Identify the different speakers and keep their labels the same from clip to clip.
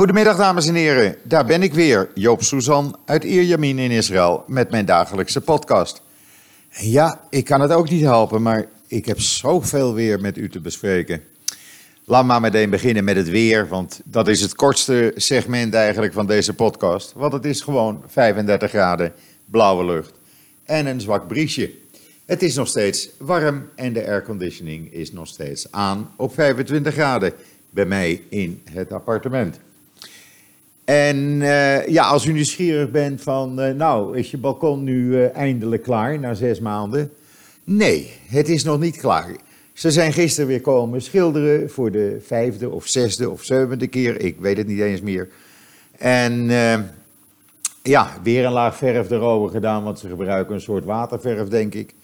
Speaker 1: Goedemiddag dames en heren, daar ben ik weer, Joop Suzan uit Ierjamin in Israël met mijn dagelijkse podcast. Ja, ik kan het ook niet helpen, maar ik heb zoveel weer met u te bespreken. Laat maar meteen beginnen met het weer, want dat is het kortste segment eigenlijk van deze podcast. Want het is gewoon 35 graden, blauwe lucht en een zwak briesje. Het is nog steeds warm en de airconditioning is nog steeds aan op 25 graden bij mij in het appartement. En eh, ja, als u nieuwsgierig bent van, uh, nou, is je balkon nu uh, eindelijk klaar na zes maanden? Nee, het is nog niet klaar. Ze zijn gisteren weer komen schilderen voor de vijfde of zesde of zevende keer, ik weet het niet eens meer. En ja, weer een laag verf erover gedaan, want ze gebruiken een soort waterverf, denk ik.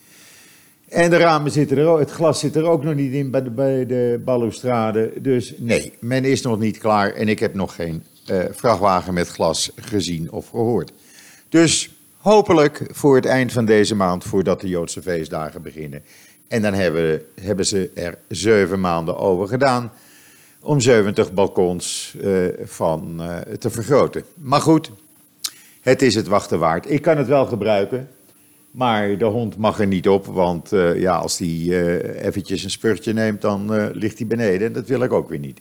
Speaker 1: En de ramen zitten er ook, het glas zit er ook nog niet in bij de, bij de balustrade. Dus nee, men is nog niet klaar en ik heb nog geen uh, vrachtwagen met glas gezien of gehoord. Dus hopelijk voor het eind van deze maand, voordat de Joodse feestdagen beginnen. En dan hebben, hebben ze er zeven maanden over gedaan om 70 balkons uh, van uh, te vergroten. Maar goed, het is het wachten waard. Ik kan het wel gebruiken. Maar de hond mag er niet op, want uh, ja, als hij uh, eventjes een spurtje neemt, dan uh, ligt hij beneden. Dat wil ik ook weer niet.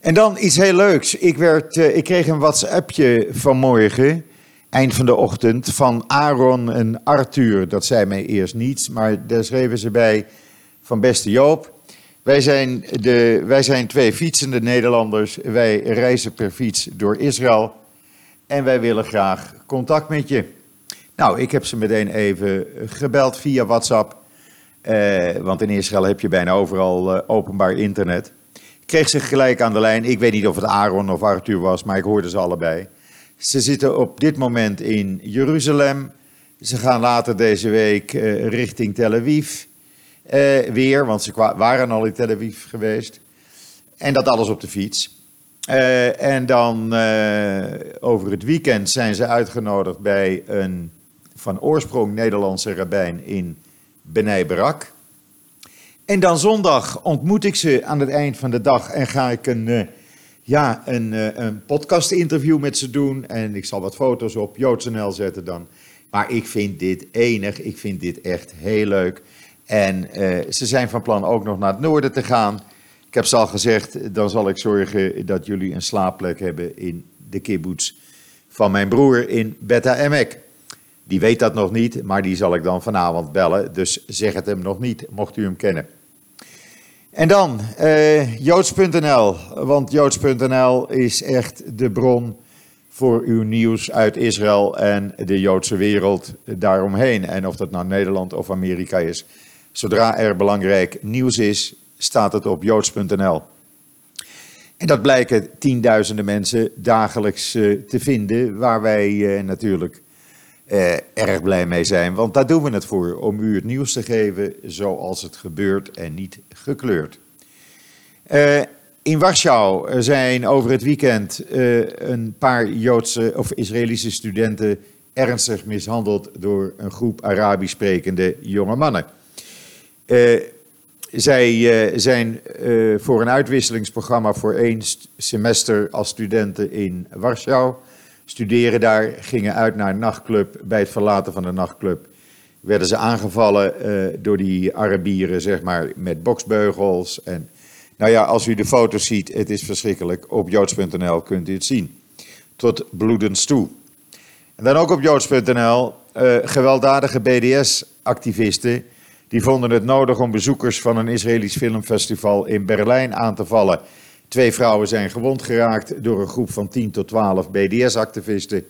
Speaker 1: En dan iets heel leuks. Ik, werd, ik kreeg een WhatsAppje vanmorgen, eind van de ochtend, van Aaron en Arthur. Dat zei mij eerst niets, maar daar schreven ze bij van beste Joop. Wij zijn, de, wij zijn twee fietsende Nederlanders. Wij reizen per fiets door Israël. En wij willen graag contact met je. Nou, ik heb ze meteen even gebeld via WhatsApp. Eh, want in Israël heb je bijna overal uh, openbaar internet. Kreeg ze gelijk aan de lijn. Ik weet niet of het Aaron of Arthur was, maar ik hoorde ze allebei. Ze zitten op dit moment in Jeruzalem. Ze gaan later deze week uh, richting Tel Aviv. weer, want ze waren al in Tel Aviv geweest. En dat alles op de fiets. en dan over het weekend zijn ze uitgenodigd bij een van oorsprong Nederlandse rabbijn in Benai Barak. En dan zondag ontmoet ik ze aan het eind van de dag en ga ik een, uh, ja, een, uh, een podcast-interview met ze doen. En ik zal wat foto's op JoodsNL zetten dan. Maar ik vind dit enig, ik vind dit echt heel leuk. En uh, ze zijn van plan ook nog naar het noorden te gaan. Ik heb ze al gezegd, dan zal ik zorgen dat jullie een slaapplek hebben in de kibbutz van mijn broer in Beta Emek. Die weet dat nog niet, maar die zal ik dan vanavond bellen. Dus zeg het hem nog niet, mocht u hem kennen. En dan uh, joods.nl, want joods.nl is echt de bron voor uw nieuws uit Israël en de Joodse wereld daaromheen. En of dat nou Nederland of Amerika is. Zodra er belangrijk nieuws is, staat het op joods.nl. En dat blijken tienduizenden mensen dagelijks uh, te vinden, waar wij uh, natuurlijk eh, erg blij mee zijn. Want daar doen we het voor, om u het nieuws te geven zoals het gebeurt en niet gekleurd. Uh, in Warschau zijn over het weekend uh, een paar Joodse of Israëlische studenten ernstig mishandeld door een groep Arabisch sprekende jonge mannen. Uh, zij zijn voor een uitwisselingsprogramma voor één semester als studenten in Warschau studeren daar, gingen uit naar een nachtclub. Bij het verlaten van de nachtclub werden ze aangevallen uh, door die Arabieren, zeg maar, met boksbeugels. En nou ja, als u de foto's ziet, het is verschrikkelijk. Op joods.nl kunt u het zien. Tot bloedens toe. En dan ook op joods.nl, uh, eh, gewelddadige BDS-activisten. Die vonden het nodig om bezoekers van een Israëlisch filmfestival in Berlijn aan te vallen. Twee vrouwen zijn gewond geraakt door een groep van 10 tot 12 BDS-activisten.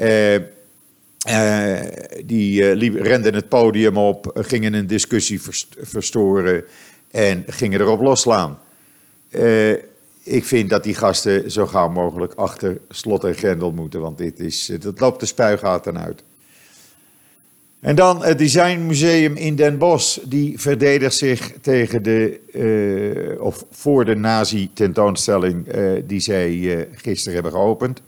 Speaker 1: Uh, uh, die uh, renden het podium op, gingen een discussie verstoren en gingen erop losslaan. ik vind dat die gasten zo gauw mogelijk achter slot en grendel moeten, want dit is, dat loopt de spuigaten uit. En dan het Designmuseum in Den Bosch, die verdedigt zich tegen de, uh, of voor de nazi-tentoonstelling uh, die zij uh, gisteren hebben geopend.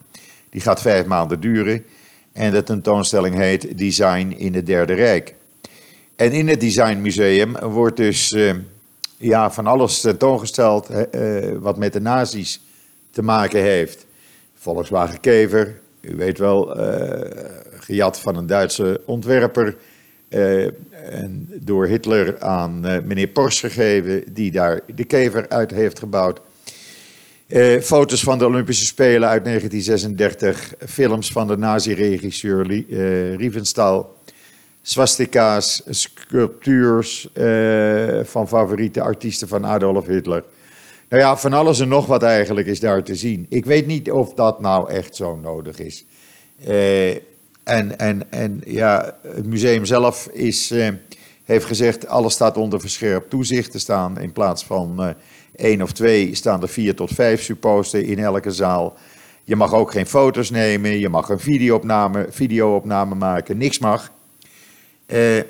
Speaker 1: Die gaat vijf maanden duren en de tentoonstelling heet Design in het Derde Rijk. En in het Designmuseum wordt dus ja, van alles tentoongesteld wat met de nazi's te maken heeft. Volkswagen Kever, u weet wel, gejat van een Duitse ontwerper. Uh, en door Hitler aan uh, meneer Porsche gegeven, die daar de kever uit heeft gebouwd. foto's van de Olympische Spelen uit 1936, films van de nazi-regisseur Riefenstahl swastika's, sculptuurs van favoriete artiesten van Adolf Hitler. Nou ja, van alles en nog wat eigenlijk is daar te zien. Ik weet niet of dat nou echt zo nodig is. Uh, en, en, en ja, het museum zelf is, uh, heeft gezegd, alles staat onder verscherpt toezicht te staan. In plaats van één of twee staan er vier tot vijf supposten in elke zaal. Je mag ook geen foto's nemen, je mag een videoopname, videoopname maken, niks mag. Eh,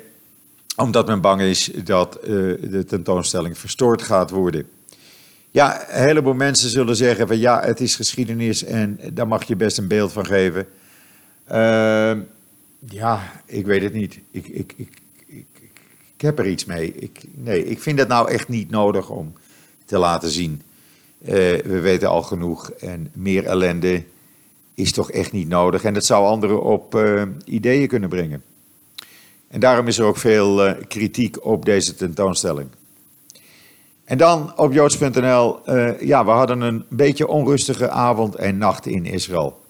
Speaker 1: omdat men bang is dat eh, de tentoonstelling verstoord gaat worden. Ja, een heleboel mensen zullen zeggen van ja, het is geschiedenis en daar mag je best een beeld van geven. Uh, ja, ik weet het niet. Ik, ik, ik, ik, ik heb er iets mee. Ik, nee, ik vind het nou echt niet nodig om te laten zien. Uh, we weten al genoeg en meer ellende is toch echt niet nodig. En dat zou anderen op uh, ideeën kunnen brengen. En daarom is er ook veel uh, kritiek op deze tentoonstelling. En dan op joods.nl, ja, we hadden een beetje onrustige avond en nacht in Israël.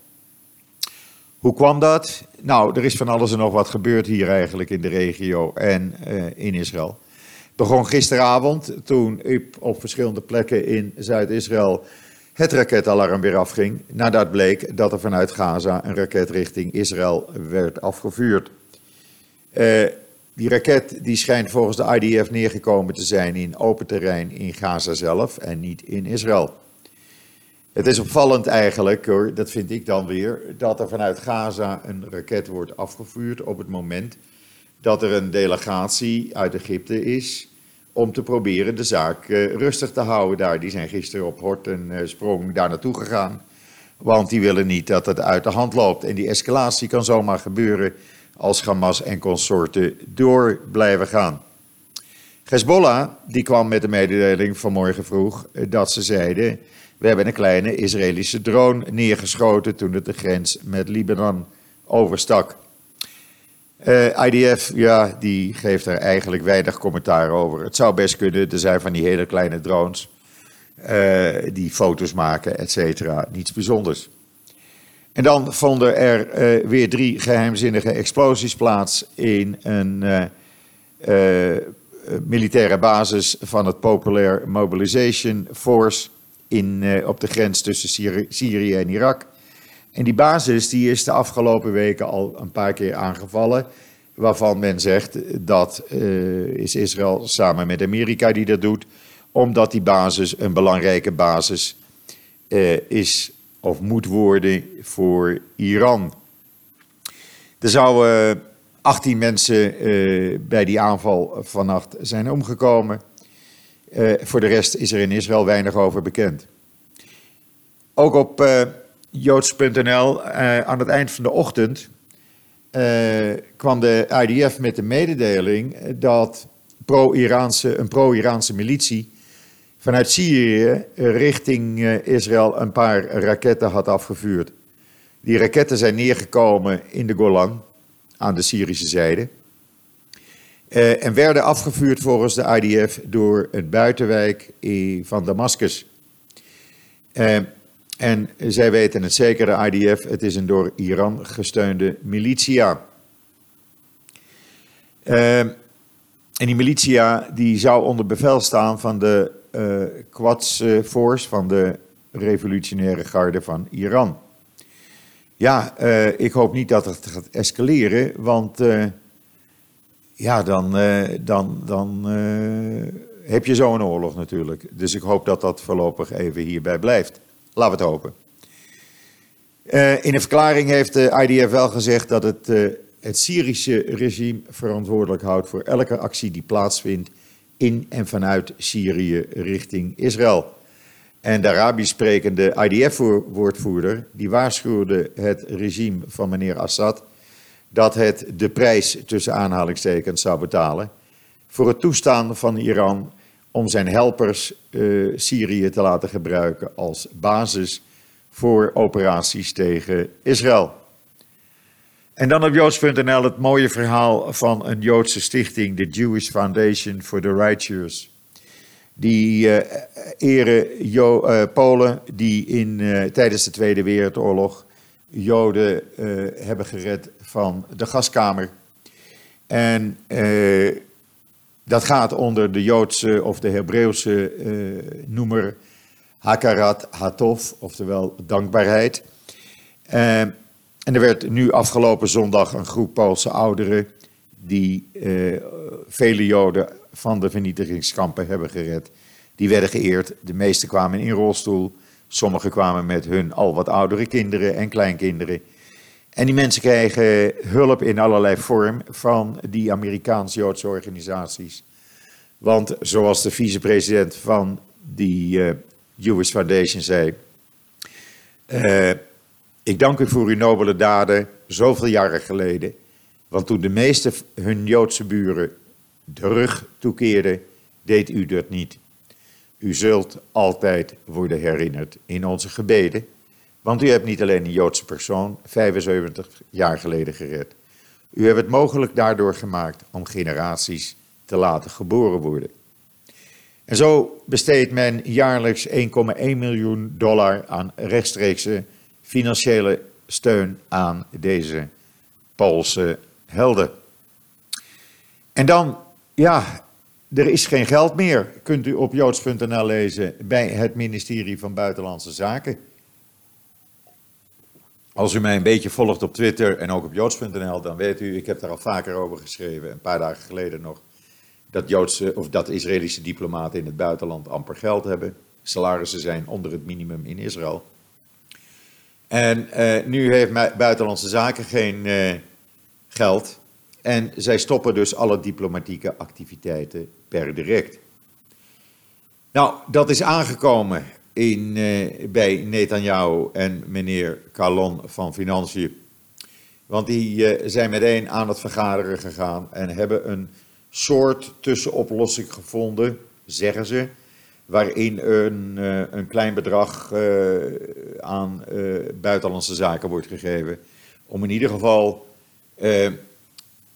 Speaker 1: Hoe kwam dat? Nou, er is van alles en nog wat gebeurd hier eigenlijk in de regio en uh, in Israël. Het begon gisteravond toen op verschillende plekken in Zuid-Israël het raketalarm weer afging. Nadat bleek dat er vanuit Gaza een raket richting Israël werd afgevuurd. Uh, die raket die schijnt volgens de IDF neergekomen te zijn in open terrein in Gaza zelf en niet in Israël. Het is opvallend eigenlijk, hoor, dat vind ik dan weer, dat er vanuit Gaza een raket wordt afgevuurd op het moment dat er een delegatie uit Egypte is om te proberen de zaak uh, rustig te houden daar. Die zijn gisteren op hort en uh, sprong daar naartoe gegaan, want die willen niet dat het uit de hand loopt. En die escalatie kan zomaar gebeuren als Hamas en consorten door blijven gaan. Hezbollah die kwam met de mededeling vanmorgen vroeg eh, dat ze zeiden: We hebben een kleine Israëlische drone neergeschoten toen het de grens met Libanon overstak. Eh, IDF, ja, die geeft er eigenlijk weinig commentaar over. Het zou best kunnen, er zijn van die hele kleine drones uh, die foto's maken, et cetera. Niets bijzonders. En dan vonden er uh, weer drie geheimzinnige explosies plaats in een militaire basis van het Popular Mobilization Force in, op de grens tussen Syrië, en Irak. En die basis die is de afgelopen weken al een paar keer aangevallen, waarvan men zegt dat is Israël samen met Amerika die dat doet, omdat die basis een belangrijke basis is of moet worden voor Iran. Er zouden 18 mensen bij die aanval vannacht zijn omgekomen. Uh, voor de rest is er in Israël weinig over bekend. Ook op uh, joods.nl aan het eind van de ochtend kwam de IDF met de mededeling dat pro-Iraanse, een pro-Iraanse militie vanuit Syrië richting eh, Israël een paar raketten had afgevuurd. Die raketten zijn neergekomen in de Golan, aan de Syrische zijde. Uh, en werden afgevuurd volgens de IDF door het buitenwijk van Damascus. Uh, en zij weten het zeker, de IDF, het is een door Iran gesteunde militia. Uh, en die militia die zou onder bevel staan van de Quds Force van de revolutionaire garde van Iran. Ja, ik hoop niet dat het gaat escaleren, want ja, dan, dan, dan heb je zo'n oorlog natuurlijk. Dus ik hoop dat dat voorlopig even hierbij blijft. Laten we het hopen. in een verklaring heeft de IDF wel gezegd dat het het Syrische regime verantwoordelijk houdt voor elke actie die plaatsvindt in en vanuit Syrië richting Israël. En de Arabisch sprekende IDF-woordvoerder die waarschuwde het regime van meneer Assad dat het de prijs tussen aanhalingstekens zou betalen voor het toestaan van Iran om zijn helpers uh, Syrië te laten gebruiken als basis voor operaties tegen Israël. En dan op joods.nl het mooie verhaal van een Joodse stichting, de Jewish Foundation for the Righteous. Die uh, eren jo uh, Polen die in, tijdens de Tweede Wereldoorlog Joden hebben gered van de gaskamer. En dat gaat onder de Joodse of de Hebreeuwse noemer Hakarat Hatov, oftewel dankbaarheid. Uh, en er werd nu afgelopen zondag een groep Poolse ouderen die vele Joden van de vernietigingskampen hebben gered. Die werden geëerd. De meeste kwamen in rolstoel. Sommigen kwamen met hun al wat oudere kinderen en kleinkinderen. En die mensen krijgen hulp in allerlei vorm van die Amerikaans-Joodse organisaties. Want zoals de vicepresident van die uh, Jewish Foundation zei: uh, Ik dank u voor uw nobele daden zoveel jaren geleden. Want toen de meeste hun Joodse buren de rug toekeerden, deed u dat niet. U zult altijd worden herinnerd in onze gebeden. Want u hebt niet alleen een Joodse persoon 75 jaar geleden gered. U hebt het mogelijk daardoor gemaakt om generaties te laten geboren worden. En zo besteedt men jaarlijks 1,1 miljoen dollar aan rechtstreekse financiële steun aan deze Poolse helden. En dan, ja, er is geen geld meer, kunt u op joods.nl lezen, bij het ministerie van Buitenlandse Zaken. Als u mij een beetje volgt op Twitter en ook op joods.nl, dan weet u, ik heb daar al vaker over geschreven, een paar dagen geleden nog dat, Joodse, of dat Israëlische diplomaten in het buitenland amper geld hebben. Salarissen zijn onder het minimum in Israël. En uh, nu heeft Buitenlandse Zaken geen uh, geld. En zij stoppen dus alle diplomatieke activiteiten per direct. Nou, dat is aangekomen in, uh, bij Netanyahu en meneer Calon van Financiën. Want die zijn meteen aan het vergaderen gegaan en hebben een soort tussenoplossing gevonden, zeggen ze, waarin een, uh, een klein bedrag aan buitenlandse zaken wordt gegeven. Om in ieder geval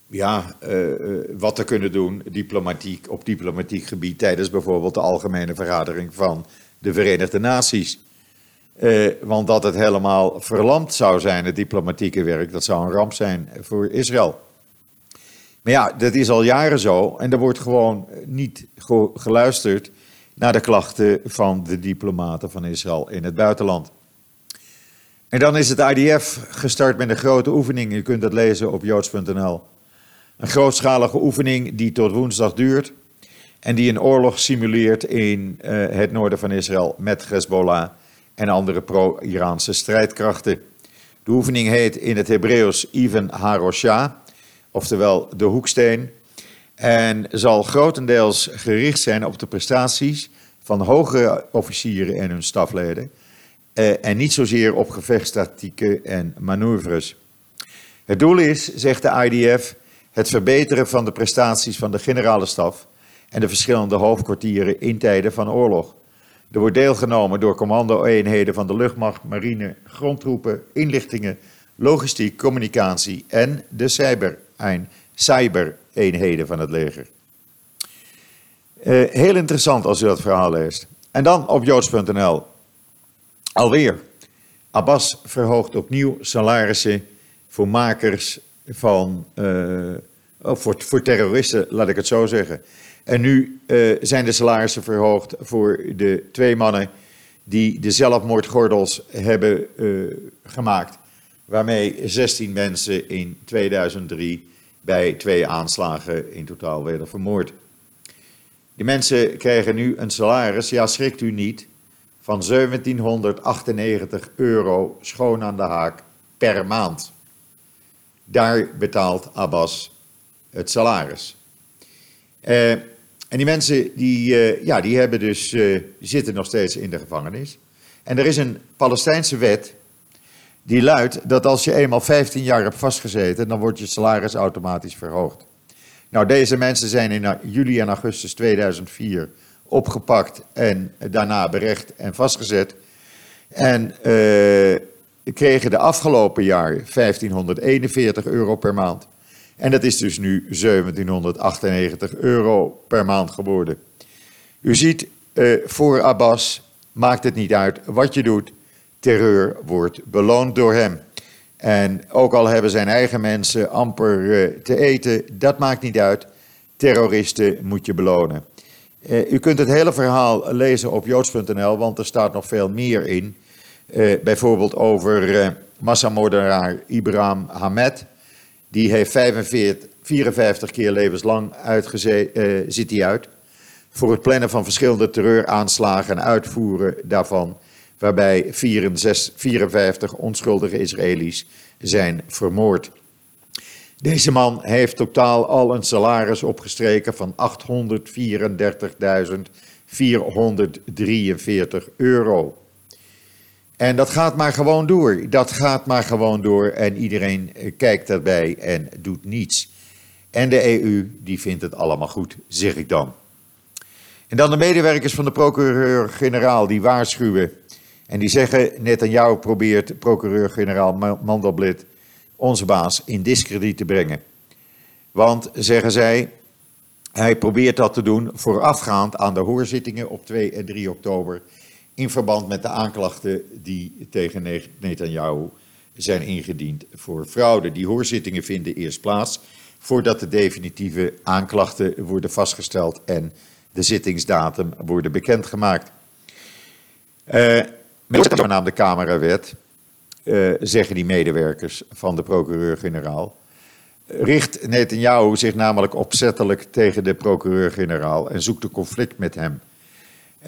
Speaker 1: ja, wat te kunnen doen diplomatiek, op diplomatiek gebied tijdens bijvoorbeeld de algemene vergadering van de Verenigde Naties. want dat het helemaal verlamd zou zijn, het diplomatieke werk, dat zou een ramp zijn voor Israël. Maar ja, dat is al jaren zo en er wordt gewoon niet geluisterd naar de klachten van de diplomaten van Israël in het buitenland. En dan is het IDF gestart met een grote oefening. U kunt dat lezen op joods.nl. Een grootschalige oefening die tot woensdag duurt en die een oorlog simuleert in uh, het noorden van Israël met Hezbollah en andere pro-Iraanse strijdkrachten. De oefening heet in het Hebreeuws Even Harosha oftewel de hoeksteen. En zal grotendeels gericht zijn op de prestaties van hogere officieren en hun stafleden. Eh, en niet zozeer op gevechtstactieken en manoeuvres. Het doel is, zegt de IDF, het verbeteren van de prestaties van de generale staf en de verschillende hoofdkwartieren in tijden van oorlog. Er wordt deelgenomen door commando-eenheden van de luchtmacht, marine, grondtroepen, inlichtingen, logistiek, communicatie en de cyber cybereenheden van het leger. Uh, heel interessant als u dat verhaal leest. En dan op joods.nl. Alweer. Abbas verhoogt opnieuw salarissen voor makers van. Uh, voor, voor terroristen, laat ik het zo zeggen. En nu uh, zijn de salarissen verhoogd voor de twee mannen die de zelfmoordgordels hebben gemaakt waarmee 16 mensen in 2003 bij twee aanslagen in totaal werden vermoord. Die mensen krijgen nu een salaris, ja schrikt u niet, van 1798 euro schoon aan de haak per maand. Daar betaalt Abbas het salaris. Uh, en die mensen die, uh, ja, die, hebben dus, die zitten nog steeds in de gevangenis. En er is een Palestijnse wet die luidt dat als je eenmaal 15 jaar hebt vastgezeten, dan wordt je salaris automatisch verhoogd. Nou, deze mensen zijn in juli en augustus 2004 opgepakt en daarna berecht en vastgezet. En kregen de afgelopen jaar 1541 euro per maand. En dat is dus nu 1798 euro per maand geworden. U ziet, uh, voor Abbas maakt het niet uit wat je doet. Terreur wordt beloond door hem. En ook al hebben zijn eigen mensen amper uh, te eten, dat maakt niet uit. Terroristen moet je belonen. Uh, u kunt het hele verhaal lezen op joods.nl, want er staat nog veel meer in. Uh, bijvoorbeeld over massamoordenaar Ibrahim Hamed. Die heeft 45, 54 keer levenslang uitgezet, zit hij uit. Voor het plannen van verschillende terreuraanslagen en uitvoeren daarvan waarbij 64, 54 onschuldige Israëli's zijn vermoord. Deze man heeft totaal al een salaris opgestreken van 834.443 euro. En dat gaat maar gewoon door. Dat gaat maar gewoon door en iedereen kijkt daarbij en doet niets. En de EU die vindt het allemaal goed, zeg ik dan. En dan de medewerkers van de procureur-generaal die waarschuwen en die zeggen, net aan jou probeert procureur-generaal Mandelblit onze baas in discrediet te brengen. Want, zeggen zij, hij probeert dat te doen voorafgaand aan de hoorzittingen op 2 en 3 oktober in verband met de aanklachten die tegen Netanyahu zijn ingediend voor fraude. Die hoorzittingen vinden eerst plaats voordat de definitieve aanklachten worden vastgesteld en de zittingsdatum worden bekendgemaakt. Uh, met de camerawet, uh, zeggen die medewerkers van de procureur-generaal, richt Netanyahu zich namelijk opzettelijk tegen de procureur-generaal en zoekt een conflict met hem.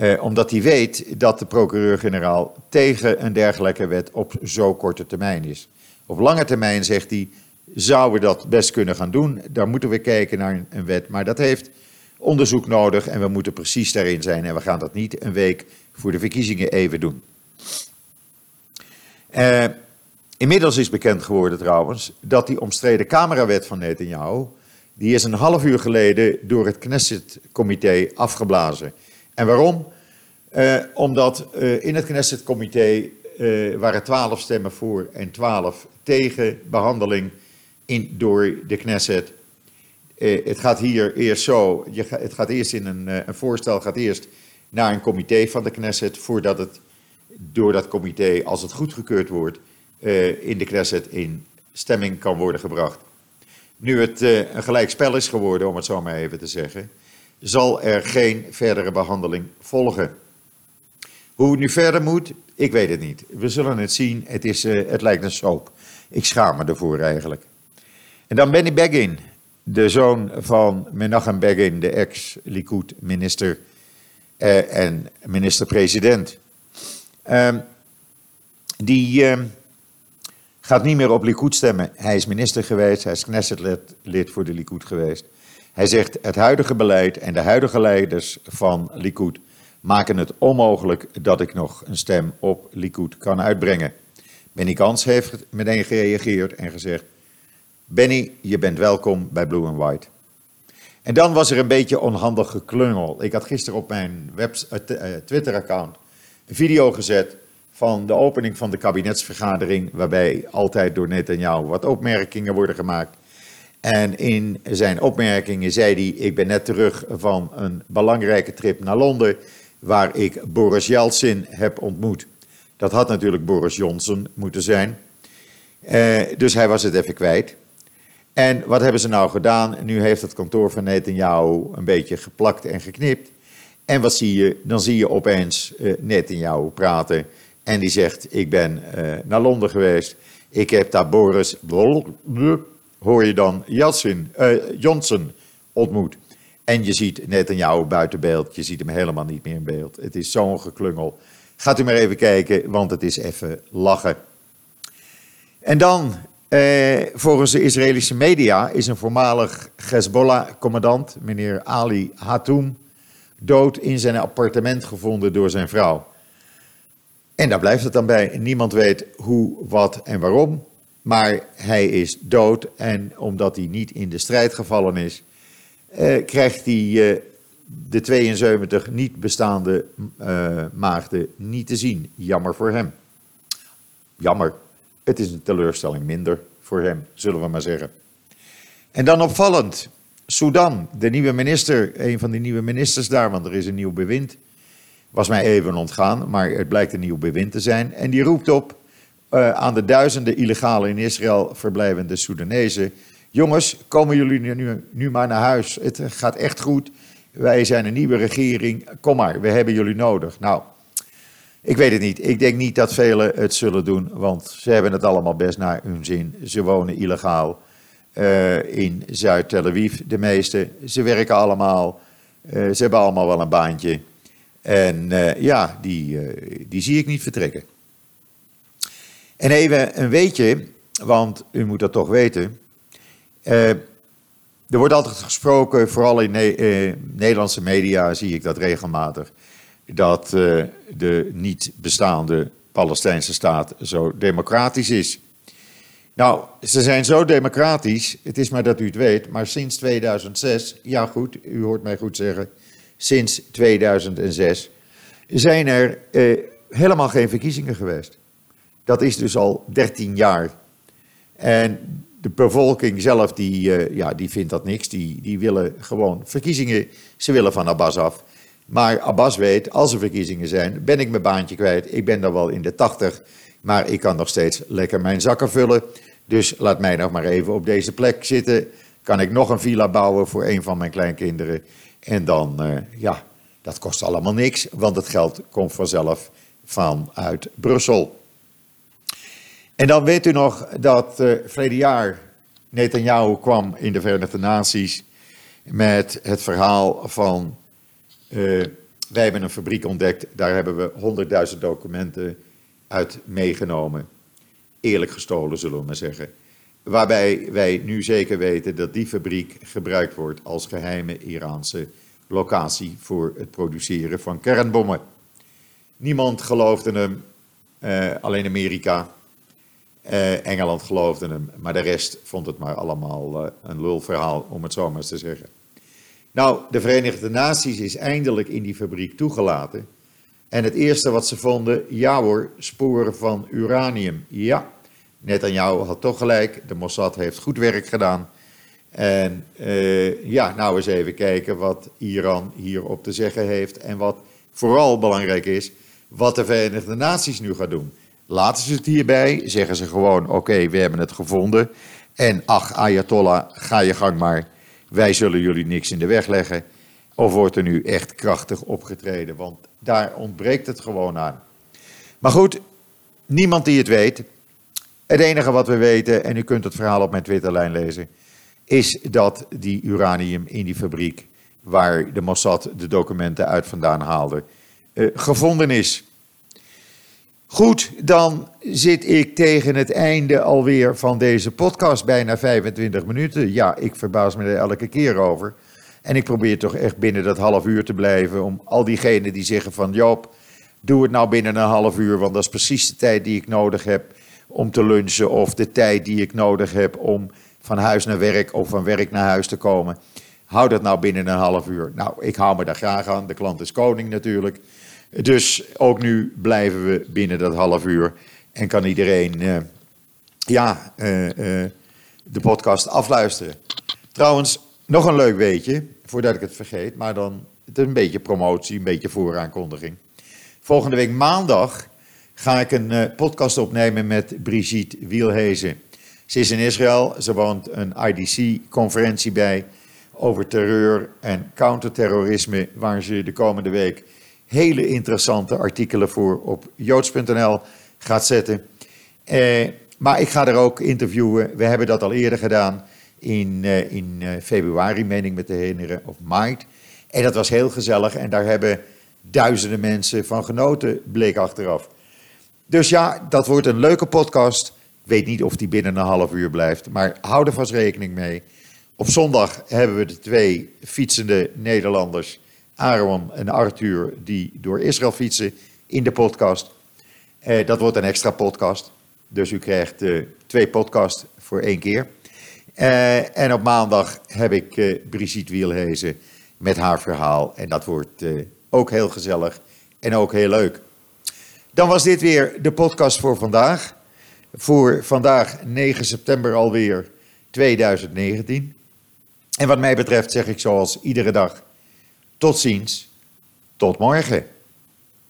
Speaker 1: Uh, omdat hij weet dat de procureur-generaal tegen een dergelijke wet op zo korte termijn is. Op lange termijn, zegt hij, zouden we dat best kunnen gaan doen. Daar moeten we kijken naar een wet. Maar dat heeft onderzoek nodig en we moeten precies daarin zijn. En we gaan dat niet een week voor de verkiezingen even doen. Uh, inmiddels is bekend geworden trouwens dat die omstreden camerawet van Netanyahu, die is een half uur geleden door het Knesset-comité afgeblazen. En waarom? Uh, omdat uh, in het Knesset-comité waren twaalf stemmen voor en twaalf tegen behandeling in, door de Knesset. het gaat hier eerst zo, je, het gaat eerst in een, een voorstel gaat eerst naar een comité van de Knesset voordat het door dat comité, als het goedgekeurd wordt, in de Knesset in stemming kan worden gebracht. Nu het een gelijk spel is geworden, om het zo maar even te zeggen, zal er geen verdere behandeling volgen. Hoe het nu verder moet, ik weet het niet. We zullen het zien. Het, is, uh, het lijkt een soap. Ik schaam me ervoor eigenlijk. En dan Benny Begin, de zoon van Menachem Begin, de ex-Likud-minister en minister-president. Um, die uh, gaat niet meer op Likud stemmen. Hij is minister geweest, hij is Knesset-lid voor de Likud geweest. Hij zegt, het huidige beleid en de huidige leiders van Likud maken het onmogelijk dat ik nog een stem op Likud kan uitbrengen. Benny Kans heeft meteen gereageerd en gezegd, Benny, je bent welkom bij Blue and White. En dan was er een beetje onhandig geklungel. Ik had gisteren op mijn uh, Twitter-account een video gezet van de opening van de kabinetsvergadering, waarbij altijd door Netanyahu wat opmerkingen worden gemaakt. En in zijn opmerkingen zei hij: Ik ben net terug van een belangrijke trip naar Londen, waar ik Boris Yeltsin heb ontmoet. Dat had natuurlijk Boris Johnson moeten zijn. Uh, dus hij was het even kwijt. En wat hebben ze nou gedaan? Nu heeft het kantoor van Netanyahu een beetje geplakt en geknipt. En wat zie je? Dan zie je opeens uh, Netanyahu praten. En die zegt: Ik ben uh, naar Londen geweest. Ik heb daar Boris, hoor je dan, Yeltsin, uh, Johnson ontmoet. En je ziet Netanyahu buiten beeld. Je ziet hem helemaal niet meer in beeld. Het is zo'n geklungel. Gaat u maar even kijken, want het is even lachen. En dan, eh, volgens de Israëlische media, is een voormalig Hezbollah-commandant, meneer Ali Hatoum, dood in zijn appartement gevonden door zijn vrouw. En daar blijft het dan bij. Niemand weet hoe, wat en waarom. Maar hij is dood en omdat hij niet in de strijd gevallen is, eh, krijgt hij eh, de 72 niet bestaande uh, maagden niet te zien. Jammer voor hem. Jammer. Het is een teleurstelling minder voor hem, zullen we maar zeggen. En dan opvallend, Sudan, de nieuwe minister, een van de nieuwe ministers daar, want er is een nieuw bewind. Was mij even ontgaan, maar het blijkt een nieuw bewind te zijn. En die roept op uh, aan de duizenden illegale in Israël verblijvende Soedanezen. Jongens, komen jullie nu, nu maar naar huis. Het gaat echt goed. Wij zijn een nieuwe regering. Kom maar, we hebben jullie nodig. Nou, ik weet het niet. Ik denk niet dat velen het zullen doen, want ze hebben het allemaal best naar hun zin. Ze wonen illegaal uh, in Zuid-Tel Aviv, de meeste. Ze werken allemaal. Uh, ze hebben allemaal wel een baantje. En ja, die, die zie ik niet vertrekken. En even een weetje, want u moet dat toch weten. Uh, er wordt altijd gesproken, vooral in ne uh, Nederlandse media zie ik dat regelmatig, dat uh, de niet bestaande Palestijnse staat zo democratisch is. Nou, ze zijn zo democratisch, het is maar dat u het weet, maar sinds 2006, ja goed, u hoort mij goed zeggen, sinds 2006 zijn er helemaal geen verkiezingen geweest. Dat is dus al 13 jaar. En de bevolking zelf, die, uh, ja, die vindt dat niks. Die, die willen gewoon verkiezingen. Ze willen van Abbas af. Maar Abbas weet, als er verkiezingen zijn, ben ik mijn baantje kwijt. Ik ben dan wel in de 80, maar ik kan nog steeds lekker mijn zakken vullen. Dus laat mij nog maar even op deze plek zitten. Kan ik nog een villa bouwen voor een van mijn kleinkinderen. En dan, uh, ja, dat kost allemaal niks, want het geld komt vanzelf vanuit Brussel. En dan weet u nog dat uh, verleden jaar Netanyahu kwam in de Verenigde Naties met het verhaal van uh, wij hebben een fabriek ontdekt, daar hebben we 100.000 documenten uit meegenomen. Eerlijk gestolen, zullen we maar zeggen. Waarbij wij nu zeker weten dat die fabriek gebruikt wordt als geheime Iraanse locatie voor het produceren van kernbommen. Niemand geloofde hem, uh, alleen Amerika. Uh, Engeland geloofde hem, maar de rest vond het maar allemaal uh, een lulverhaal, om het zo maar eens te zeggen. Nou, de Verenigde Naties is eindelijk in die fabriek toegelaten. En het eerste wat ze vonden, ja hoor, sporen van uranium. Ja, Netanyahu had toch gelijk, de Mossad heeft goed werk gedaan. En uh, ja, nou eens even kijken wat Iran hierop te zeggen heeft. En wat vooral belangrijk is, wat de Verenigde Naties nu gaat doen. Laten ze het hierbij, zeggen ze gewoon: oké, we hebben het gevonden. En ach, Ayatollah, ga je gang maar. Wij zullen jullie niks in de weg leggen. Of wordt er nu echt krachtig opgetreden? Want daar ontbreekt het gewoon aan. Maar goed, niemand die het weet. Het enige wat we weten, en u kunt het verhaal op mijn Twitterlijn lezen, is dat die uranium in die fabriek, waar de Mossad de documenten uit vandaan haalde, eh, gevonden is. Goed, dan zit ik tegen het einde alweer van deze podcast, bijna 25 minuten. Ja, ik verbaas me er elke keer over. En ik probeer toch echt binnen dat half uur te blijven om al diegenen die zeggen van Joop, doe het nou binnen een half uur, want dat is precies de tijd die ik nodig heb om te lunchen of de tijd die ik nodig heb om van huis naar werk of van werk naar huis te komen. Hou dat nou binnen een half uur. Nou, ik hou me daar graag aan. De klant is koning natuurlijk. Dus ook nu blijven we binnen dat half uur en kan iedereen uh, ja, uh, uh, de podcast afluisteren. Trouwens, nog een leuk weetje, voordat ik het vergeet, maar dan het is een beetje promotie, een beetje vooraankondiging. Volgende week maandag ga ik een podcast opnemen met Brigitte Wielhezen. Ze is in Israël, ze woont een IDC-conferentie bij over terreur en counterterrorisme, waar ze de komende week hele interessante artikelen voor op joods.nl gaat zetten. Eh, maar ik ga er ook interviewen. We hebben dat al eerder gedaan in, uh, in uh, februari, meen ik met de herinneren, of maart. En dat was heel gezellig en daar hebben duizenden mensen van genoten, bleek achteraf. Dus ja, dat wordt een leuke podcast. Weet niet of die binnen een half uur blijft, maar hou er vast rekening mee. Op zondag hebben we de twee fietsende Nederlanders Aaron en Arthur die door Israël fietsen in de podcast. Eh, dat wordt een extra podcast. Dus u krijgt uh, twee podcasts voor één keer. Uh, en op maandag heb ik Brigitte Wielhezen met haar verhaal. En dat wordt eh, ook heel gezellig en ook heel leuk. Dan was dit weer de podcast voor vandaag. Voor vandaag 9 september alweer 2019. En wat mij betreft zeg ik zoals iedere dag: tot ziens, tot morgen.